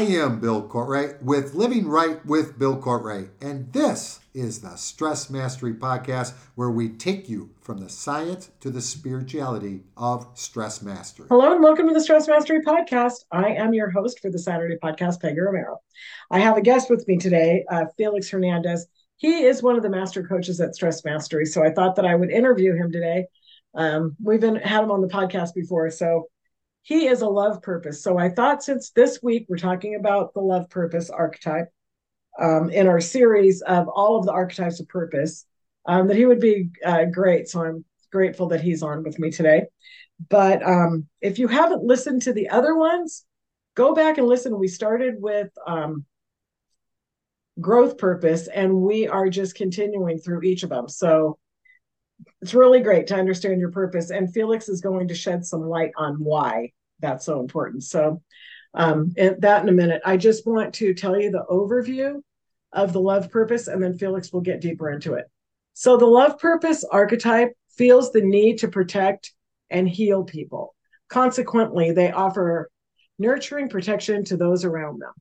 I am Bill Cortright with Living Right with Bill Cortright, and this is the Stress Mastery Podcast where we take you from the science to the spirituality of stress mastery. Hello and welcome to the Stress Mastery Podcast. I am your host for the Saturday podcast, Peggy Romero. I have a guest with me today, uh, Felix Hernandez. He is one of the master coaches at Stress Mastery, so I thought that I would interview him today. Um, we've been had him on the podcast before, so he is a love purpose. So I thought since this week we're talking about the love purpose archetype um, in our series of all of the archetypes of purpose, um, that he would be uh, great. So I'm grateful that he's on with me today. But um, if you haven't listened to the other ones, go back and listen. We started with um, growth purpose, and we are just continuing through each of them. So it's really great to understand your purpose. And Felix is going to shed some light on why that's so important. So, um, that in a minute. I just want to tell you the overview of the love purpose, and then Felix will get deeper into it. So, the love purpose archetype feels the need to protect and heal people. Consequently, they offer nurturing protection to those around them.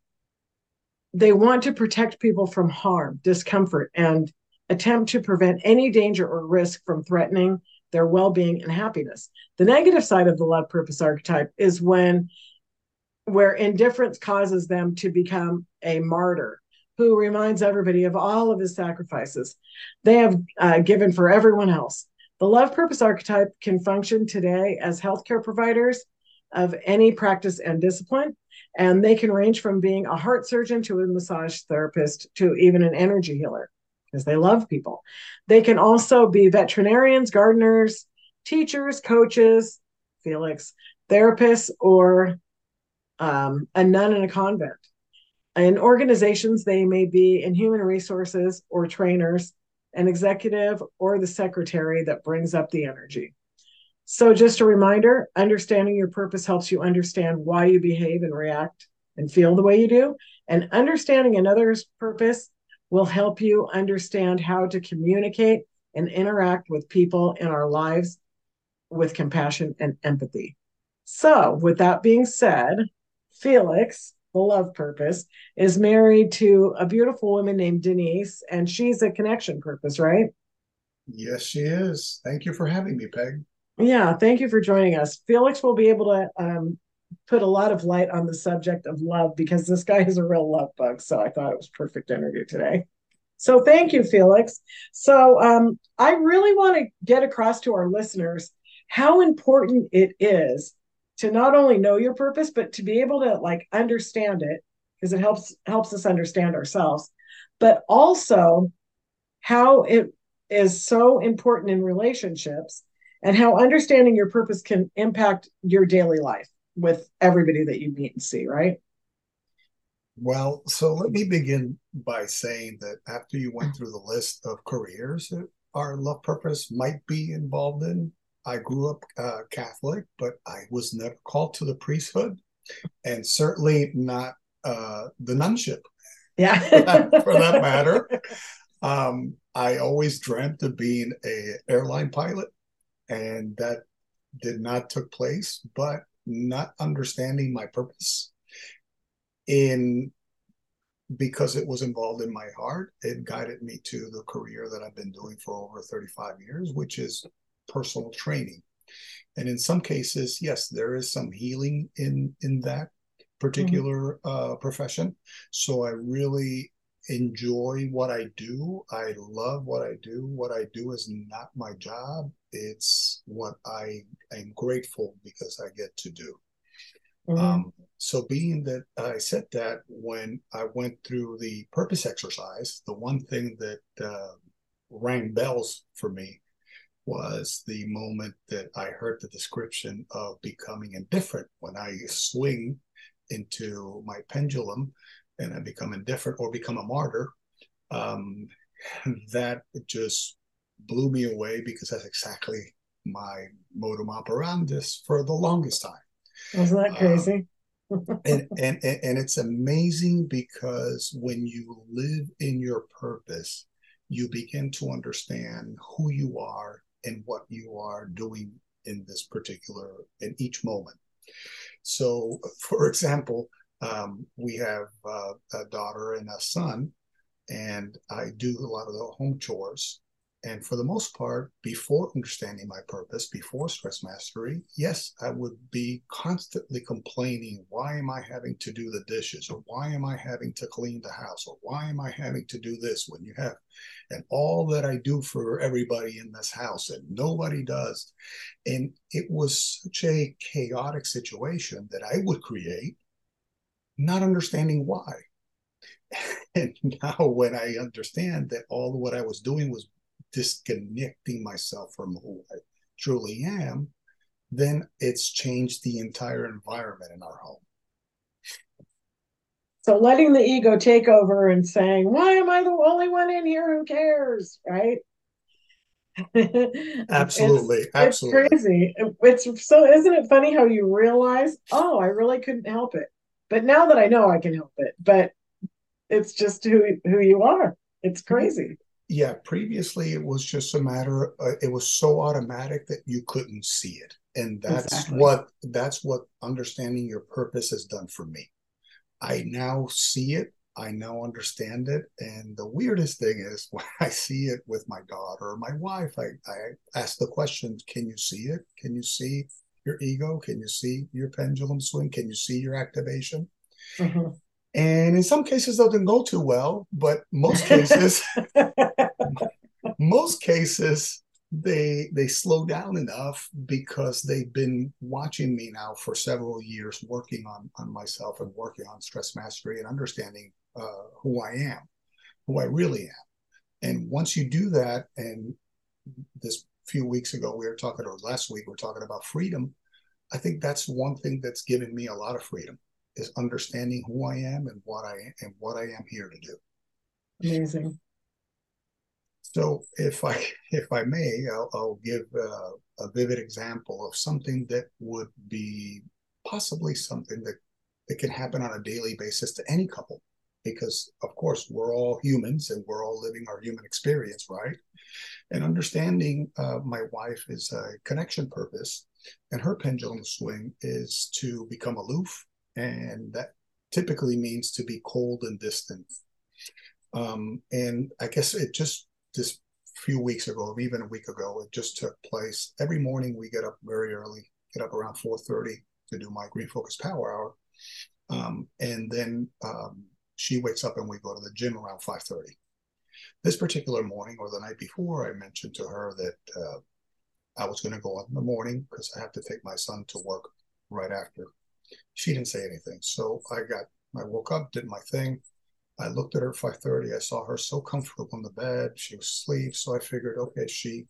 They want to protect people from harm, discomfort, and attempt to prevent any danger or risk from threatening their well-being and happiness. The negative side of the love purpose archetype is when where indifference causes them to become a martyr who reminds everybody of all of his sacrifices they have uh, given for everyone else. The love purpose archetype can function today as healthcare providers of any practice and discipline. And they can range from being a heart surgeon to a massage therapist to even an energy healer because they love people. They can also be veterinarians, gardeners, teachers, coaches, Felix, therapists, or um, a nun in a convent. In organizations, they may be in human resources or trainers, an executive, or the secretary that brings up the energy. So, just a reminder understanding your purpose helps you understand why you behave and react and feel the way you do. And understanding another's purpose will help you understand how to communicate and interact with people in our lives with compassion and empathy. So, with that being said, Felix, the love purpose, is married to a beautiful woman named Denise, and she's a connection purpose, right? Yes, she is. Thank you for having me, Peg. Yeah, thank you for joining us. Felix will be able to um, put a lot of light on the subject of love because this guy is a real love bug. So I thought it was perfect interview today. So thank you, Felix. So um, I really want to get across to our listeners how important it is to not only know your purpose, but to be able to like understand it because it helps helps us understand ourselves, but also how it is so important in relationships and how understanding your purpose can impact your daily life with everybody that you meet and see, right? Well, so let me begin by saying that after you went through the list of careers that our love purpose might be involved in, I grew up uh, Catholic, but I was never called to the priesthood and certainly not uh, the nunship. Yeah. for, that, matter. Um, I always dreamt of being a airline pilot and that did not took place, but not understanding my purpose in because it was involved in my heart, it guided me to the career that I've been doing for over 35 years, which is personal training. And in some cases, yes, there is some healing in in that particular mm-hmm. uh, profession. So I really enjoy what I do. I love what I do. What I do is not my job. It's what I am grateful because I get to do. Mm-hmm. Um, so, being that I said that when I went through the purpose exercise, the one thing that uh, rang bells for me was the moment that I heard the description of becoming indifferent when I swing into my pendulum and I become indifferent or become a martyr. Um, that just blew me away because that's exactly my modum operandus for the longest time. Wasn't that um, crazy? Um, and, and and it's amazing because when you live in your purpose, you begin to understand who you are and what you are doing in this particular in each moment. So, for example, Um, we have uh, a daughter and a son, and I do a lot of the home chores. And for the most part, before understanding my purpose, before stress mastery, yes, I would be constantly complaining, why am I having to do the dishes? Or why am I having to clean the house? Or why am I having to do this when you have, and all that I do for everybody in this house and nobody does. And it was such a chaotic situation that I would create, not understanding why. And now, when I understand that all what I was doing was disconnecting myself from who I truly am, then it's changed the entire environment in our home. So letting the ego take over and saying, "Why am I the only one in here who cares?" Right? absolutely, it's, absolutely. It's crazy. It's so isn't it funny how you realize, "Oh, I really couldn't help it." But now that I know I can help it, but it's just who who you are. It's crazy. Yeah previously it was just a matter uh, it was so automatic that you couldn't see it. And that's exactly. what that's what understanding your purpose has done for me. I now see it. I now understand it. And the weirdest thing is when i see it with my daughter or my wife i, I ask the question can you see it? Can you see your ego can you see your pendulum swing can you see your activation mm-hmm. And in some cases, doesn't go too well, but most cases, most cases, they they slow down enough because they've been watching me now for several years, working on on myself and working on stress mastery and understanding uh, who I am, who I really am. And once you do that, and this few weeks ago we were talking, or last week we are talking about freedom. I think that's one thing that's given me a lot of freedom is understanding who I am and what I am and what I am here to do. Amazing. So, if I if I may, I'll, I'll give uh, a vivid example of something that would be possibly something that that can happen on a daily basis to any couple, because of course we're all humans and we're all living our human experience, right? And understanding uh, my wife is a connection purpose, and her pendulum swing is to become aloof and that typically means to be cold and distant. Um, and I guess it just this few weeks ago, even a week ago, it just took place. Every morning we get up very early, get up around 4:30 to do my Green Focus Power Hour, um, and then um, she wakes up and we go to the gym around 5:30. This particular morning or the night before, I mentioned to her that uh, I was going to go out in the morning because I have to take my son to work right after she didn't say anything. So I got, I woke up, did my thing. I looked at her 5:30. I saw her so comfortable in the bed. She was asleep. So I figured, okay, she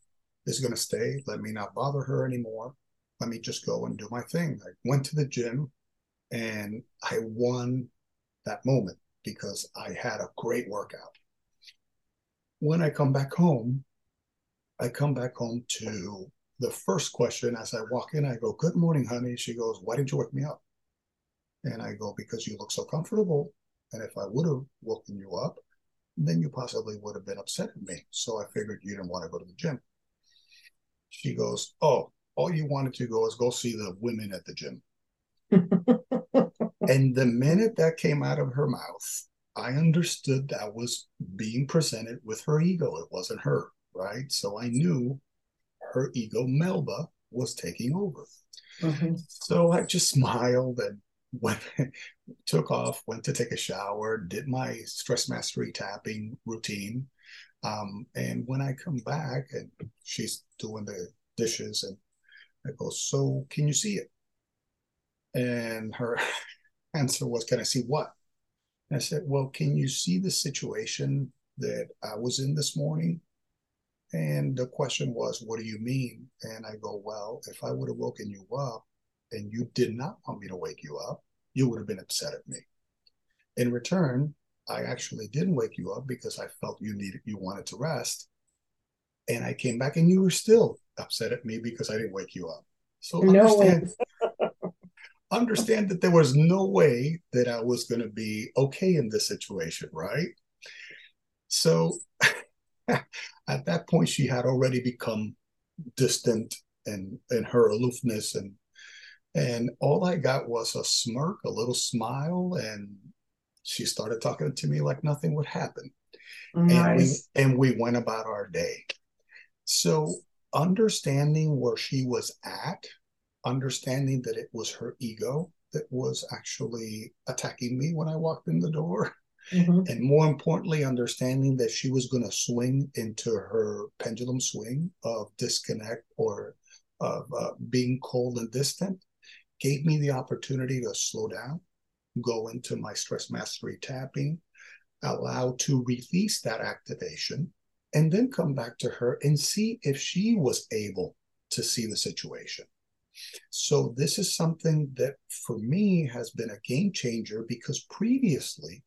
is going to stay. Let me not bother her anymore. Let me just go and do my thing. I went to the gym and I won that moment because I had a great workout. When I come back home, I come back home to the first question as I walk in. I go, Good morning, honey. She goes, Why didn't you wake me up? And I go, because you look so comfortable. And if I would have woken you up, then you possibly would have been upset at me. So I figured you didn't want to go to the gym. She goes, Oh, all you wanted to go is go see the women at the gym. and the minute that came out of her mouth, I understood that was being presented with her ego. It wasn't her, right? So I knew her ego, Melba, was taking over. Mm-hmm. So I just smiled and went took off, went to take a shower, did my stress mastery tapping routine. Um, and when I come back and she's doing the dishes and I go, So can you see it? And her answer was, Can I see what? And I said, Well, can you see the situation that I was in this morning? And the question was, What do you mean? And I go, Well, if I would have woken you up, and you did not want me to wake you up, you would have been upset at me. In return, I actually didn't wake you up because I felt you needed you wanted to rest. And I came back and you were still upset at me because I didn't wake you up. So no understand, understand that there was no way that I was going to be okay in this situation, right? So at that point, she had already become distant and in her aloofness and And all I got was a smirk, a little smile, and she started talking to me like nothing would happen. Nice. And we and we went about our day. So understanding where she was at, understanding that it was her ego that was actually attacking me when I walked in the door. Mm-hmm. And more importantly, understanding that she was going to swing into her pendulum swing of disconnect or of uh, being cold and distant gave me the opportunity to slow down, go into my stress mastery tapping, allow to release that activation, and then come back to her and see if she was able to see the situation. So, this is something that for me has been a game changer because previously,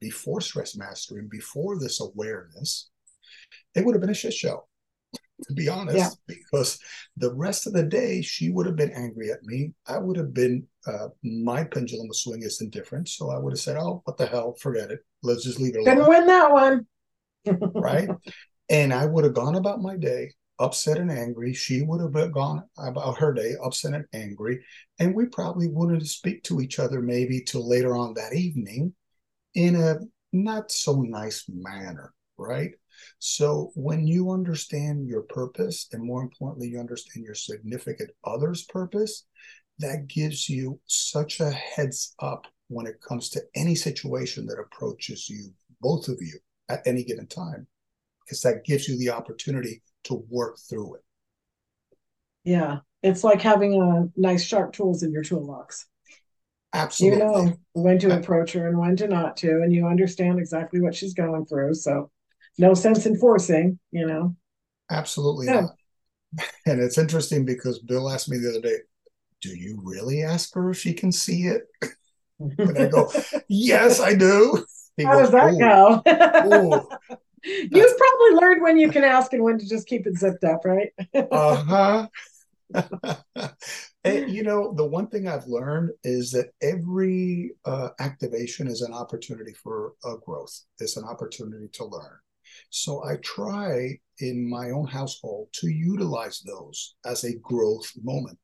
before stress mastering, before this awareness, it would have been a shit show to be honest, yeah. because the rest of the day she would have been angry at me. I would have been uh, my pendulum swing is indifferent, so I would have said, "Oh, what the hell? Forget it. Let's just leave it alone." Didn't win that one, right? And I would have gone about my day upset and angry. She would have gone about her day upset and angry, and we probably wouldn't speak to each other maybe till later on that evening in a not so nice manner, right? So when you understand your purpose, and more importantly, you understand your significant other's purpose, that gives you such a heads up when it comes to any situation that approaches you, both of you, at any given time, because that gives you the opportunity to work through it. Yeah, it's like having a nice sharp tools in your toolbox. Absolutely. You know when to approach her and when to not to, and you understand exactly what she's going through. So no sense in forcing, you know. Absolutely yeah. not. And it's interesting because Bill asked me the other day, "Do you really ask her if she can see it?" and I go, "Yes, I do." He How goes, does that go? You've probably learned when you can ask and when to just keep it zipped up, right? uh huh. you know, the one thing I've learned is that every uh, activation is an opportunity for a growth. It's an opportunity to learn. So I try in my own household to utilize those as a growth moment.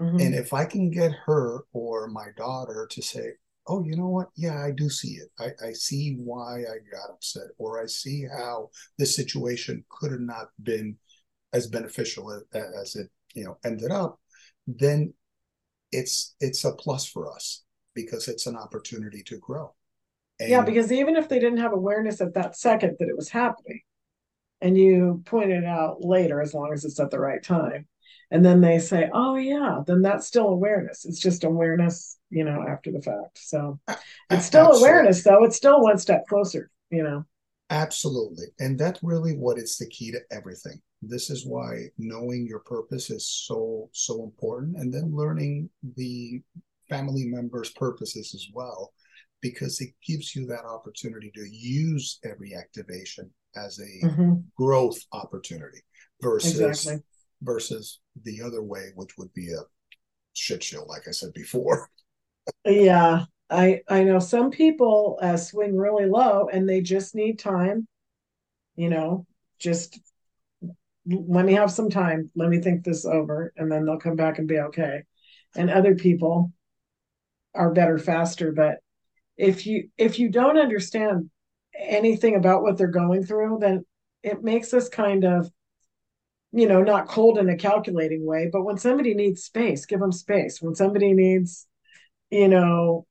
Mm-hmm. And if I can get her or my daughter to say, oh, you know what? Yeah, I do see it. I, I see why I got upset, or I see how this situation could have not been as beneficial as, as it you know ended up. Then it's it's a plus for us because it's an opportunity to grow. And yeah, because even if they didn't have awareness at that second that it was happening, and you point it out later, as long as it's at the right time, and then they say, "Oh yeah," then that's still awareness. It's just awareness, you know, after the fact. So it's still Absolutely. awareness, though. It's still one step closer, you know. Absolutely, and that's really what is the key to everything. This is why knowing your purpose is so so important, and then learning the family members' purposes as well because it gives you that opportunity to use every activation as a mm-hmm. growth opportunity versus exactly. versus the other way, which would be a shit show, like I said before. yeah, I I know some people uh, swing really low and they just need time. You know, just let me have some time. Let me think this over, and then they'll come back and be okay. And other people are better faster, but if you if you don't understand anything about what they're going through then it makes us kind of you know not cold in a calculating way but when somebody needs space give them space when somebody needs you know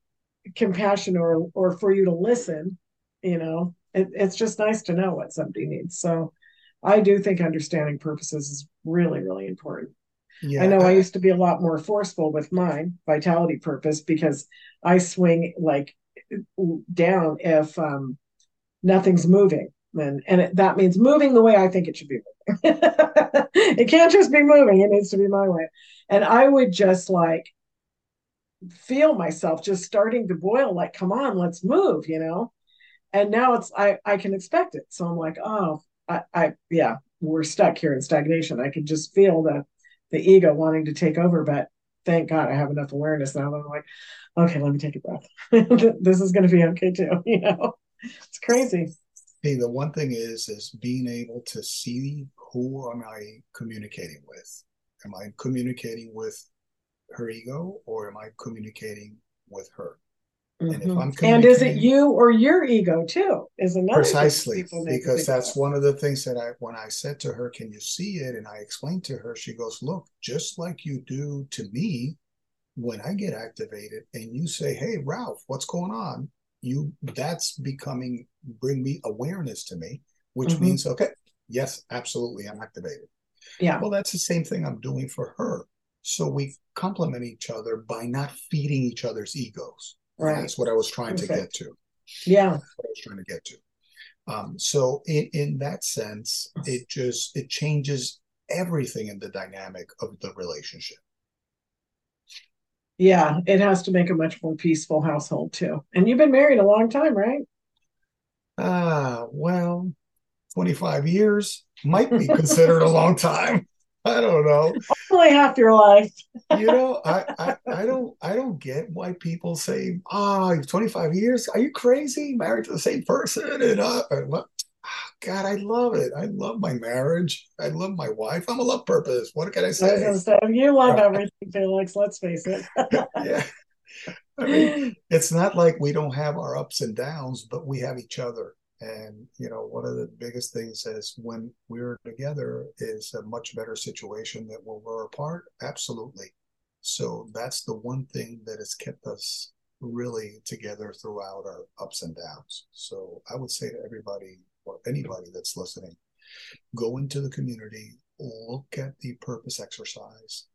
compassion or or for you to listen you know it, it's just nice to know what somebody needs so i do think understanding purposes is really really important yeah, I know I, used to be a lot more forceful with mine vitality purpose because I swing like down if um, nothing's moving. And, and it, that means moving the way I think it should be moving. it can't just be moving, it needs to be my way. And I would just like feel myself just starting to boil, like, come on, let's move, you know? And now it's, I, I can expect it. So I'm like, oh, I, I, yeah, we're stuck here in stagnation. I can just feel the, the ego wanting to take over, but thank God I have enough awareness now that I'm like, okay, let me take a breath. this is going to be okay too. You know, it's crazy. Hey, the one thing is, is being able to see who am I communicating with? Am I communicating with her ego or am I communicating with her? Mhm. And if I'm And is it you or your ego too? Is another precisely people need to because that's about. one of the things that I when I said to her, "Can you see it?" and I explained to her, she goes, "Look, just like you do to me, when I get activated and you say, "Hey, Ralph, what's going on?" You that's becoming bring me awareness to me, which Mhm. means okay, yes, absolutely, I'm activated. Yeah. Well, that's the same thing I'm doing for her. So we complement each other by not feeding each other's egos. Right. That's what I was trying to get to Yeah. That's what I was trying to get to. Um, so in, in that sense, it just it changes everything in the dynamic of the relationship. Yeah. It has to make a much more peaceful household too. And you've been married a long time, right? Ah, well, 25 years might be considered a long time. I don't know. Only half your life. You know, I, I I don't I don't get why people say, "Ah, oh, 25 years? Are you crazy? Married to the same person?" And uh, ah, God, I love it. I love my marriage. I love my wife. I'm a love purpose. What can I I say? gonna say, you love everything, Felix. Let's face it. yeah. I mean, it's not like we don't have our ups and downs, but we have each other. And, you know, one of the biggest things is when we're together is a much better situation than when we're apart. Absolutely. So that's the one thing that has kept us really together throughout our ups and downs. So I would say to everybody or anybody that's listening, go into the community, look at the purpose exercise,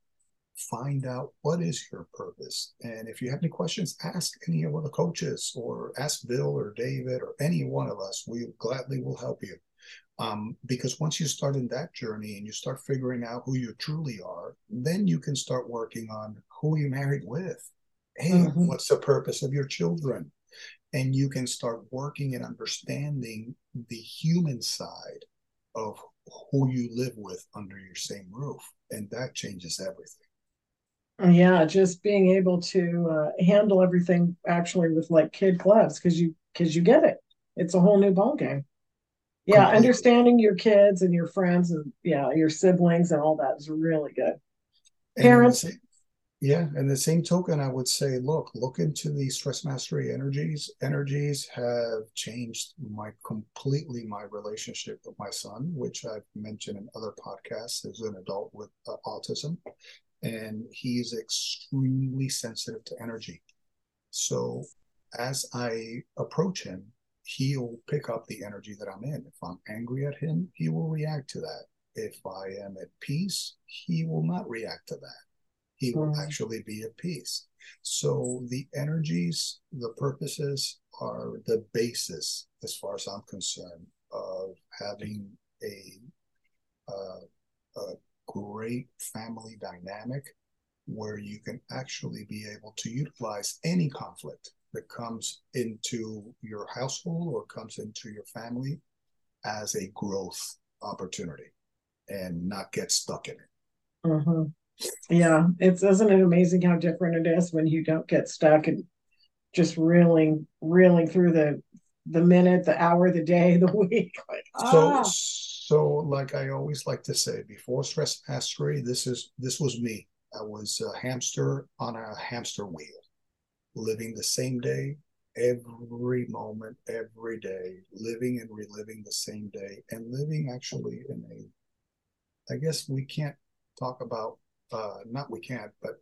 find out what is your purpose. And if you have any questions, ask any of the coaches or ask Bill or David or any one of us. We gladly will help you. Um, because once you start in that journey and you start figuring out who you truly are, then you can start working on who you married with. Hey, Mhm. what's the purpose of your children? And you can start working and understanding the human side of who you live with under your same roof. And that changes everything. Yeah, just being able to uh, handle everything actually with like kid gloves because you because you get it. It's a whole new ballgame. Yeah, Completely. understanding your kids and your friends and yeah, your siblings and all that is really good. And Parents- same- yeah, and the same token, I would say, look, look into the stress mastery energies. Energies have changed my completely my relationship with my son, which I've mentioned in other podcasts as an adult with uh, autism, and he's extremely sensitive to energy. So as I approach him, he'll pick up the energy that I'm in. If I'm angry at him, he will react to that. If I am at peace, he will not react to that. He will Mhm. actually be at peace. So the energies, the purposes are the basis, as far as I'm concerned, of having a, uh, a great family dynamic where you can actually be able to utilize any conflict that comes into your household or comes into your family as a growth opportunity and not get stuck in it. hmm Yeah, it's isn't it amazing how different it is when you don't get stuck and just reeling reeling through the the minute, the hour, the day, the week. Like, ah, so like I always like to say, before stress mastery, this is this was me. I was a hamster on a hamster wheel, living the same day, every moment, every day, living and reliving the same day, and living actually in a. I guess we can't talk about, uh, not we can't, but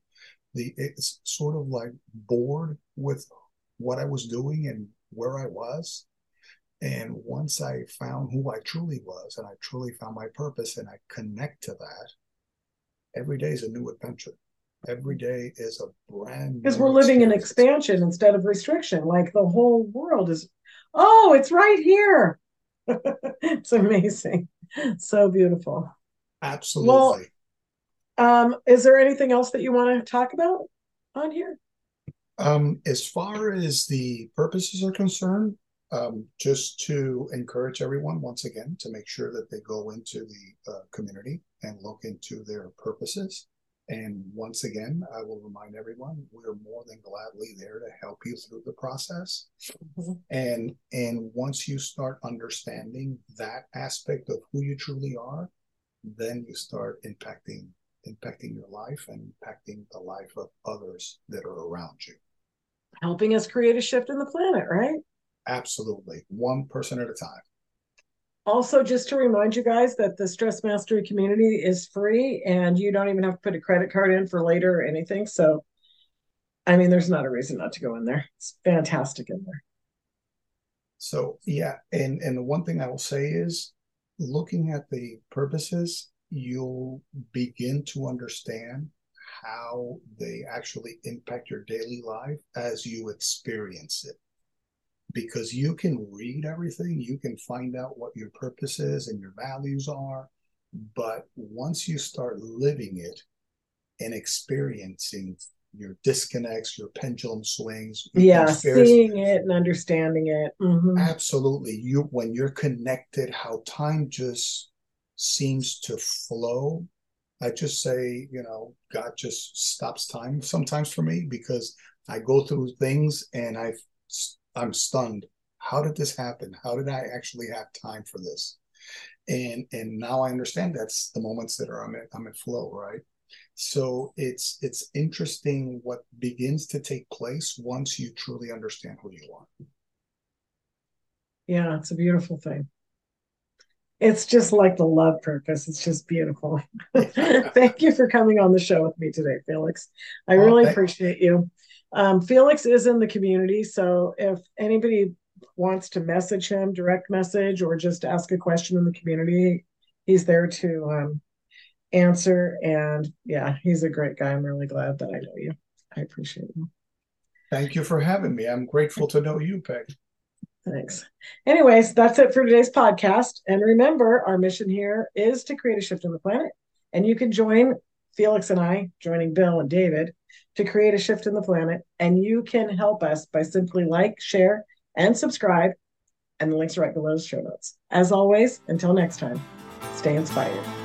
the it's sort of like bored with what I was doing and where I was. And once I found who I truly was and I truly found my purpose and I connect to that, every day is a new adventure. Every day is a brand because we're living in expansion instead of restriction. Like the whole world is, oh, it's right here. it's amazing. So beautiful. Absolutely. Um, is there anything else that you want to talk about on here? Um, as far as the purposes are concerned, um, just to encourage everyone once again to make sure that they go into the uh, community and look into their purposes. And once again, I will remind everyone we're more than gladly there to help you through the process. Mhm. And and once you start understanding that aspect of who you truly are, then you start impacting impacting your life and impacting the life of others that are around you. Helping us create a shift in the planet, right? Absolutely. One person at a time. Also, just to remind you guys that the Stress Mastery community is free and you don't even have to put a credit card in for later or anything. So, I mean, there's not a reason not to go in there. It's fantastic in there. So, yeah. And, and the one thing I will say is looking at the purposes, you'll begin to understand how they actually impact your daily life as you experience it. Because you can read everything, you can find out what your purpose is and your values are. But once you start living it and experiencing your disconnects, your pendulum swings, yeah, seeing it and understanding it. Mm-hmm. Absolutely. You when you're connected, how time just seems to flow. I just say, you know, God just stops time sometimes for me because I go through things and I I'm stunned. How did this happen? How did I actually have time for this? And and now I understand that's the moments that are I'm at I'm flow, right? So it's it's interesting what begins to take place once you truly understand who you are. Yeah, it's a beautiful thing it's just like the love purpose. It's just beautiful. Thank you for coming on the show with me today, Felix. I oh, really appreciate you. Um, Felix is in the community, so if anybody wants to message him, direct message, or just ask a question in the community, he's there to um, answer. And yeah, he's a great guy. I'm really glad that I know you. I appreciate you. Thank you for having me. I'm grateful to know you, Peg. Thanks. Anyways, that's it for today's podcast. And remember, our mission here is to create a shift in the planet. And you can join Felix and I, joining Bill and David, to create a shift in the planet. And you can help us by simply like, share, and subscribe. And the links are right below the show notes. As always, until next time, stay inspired.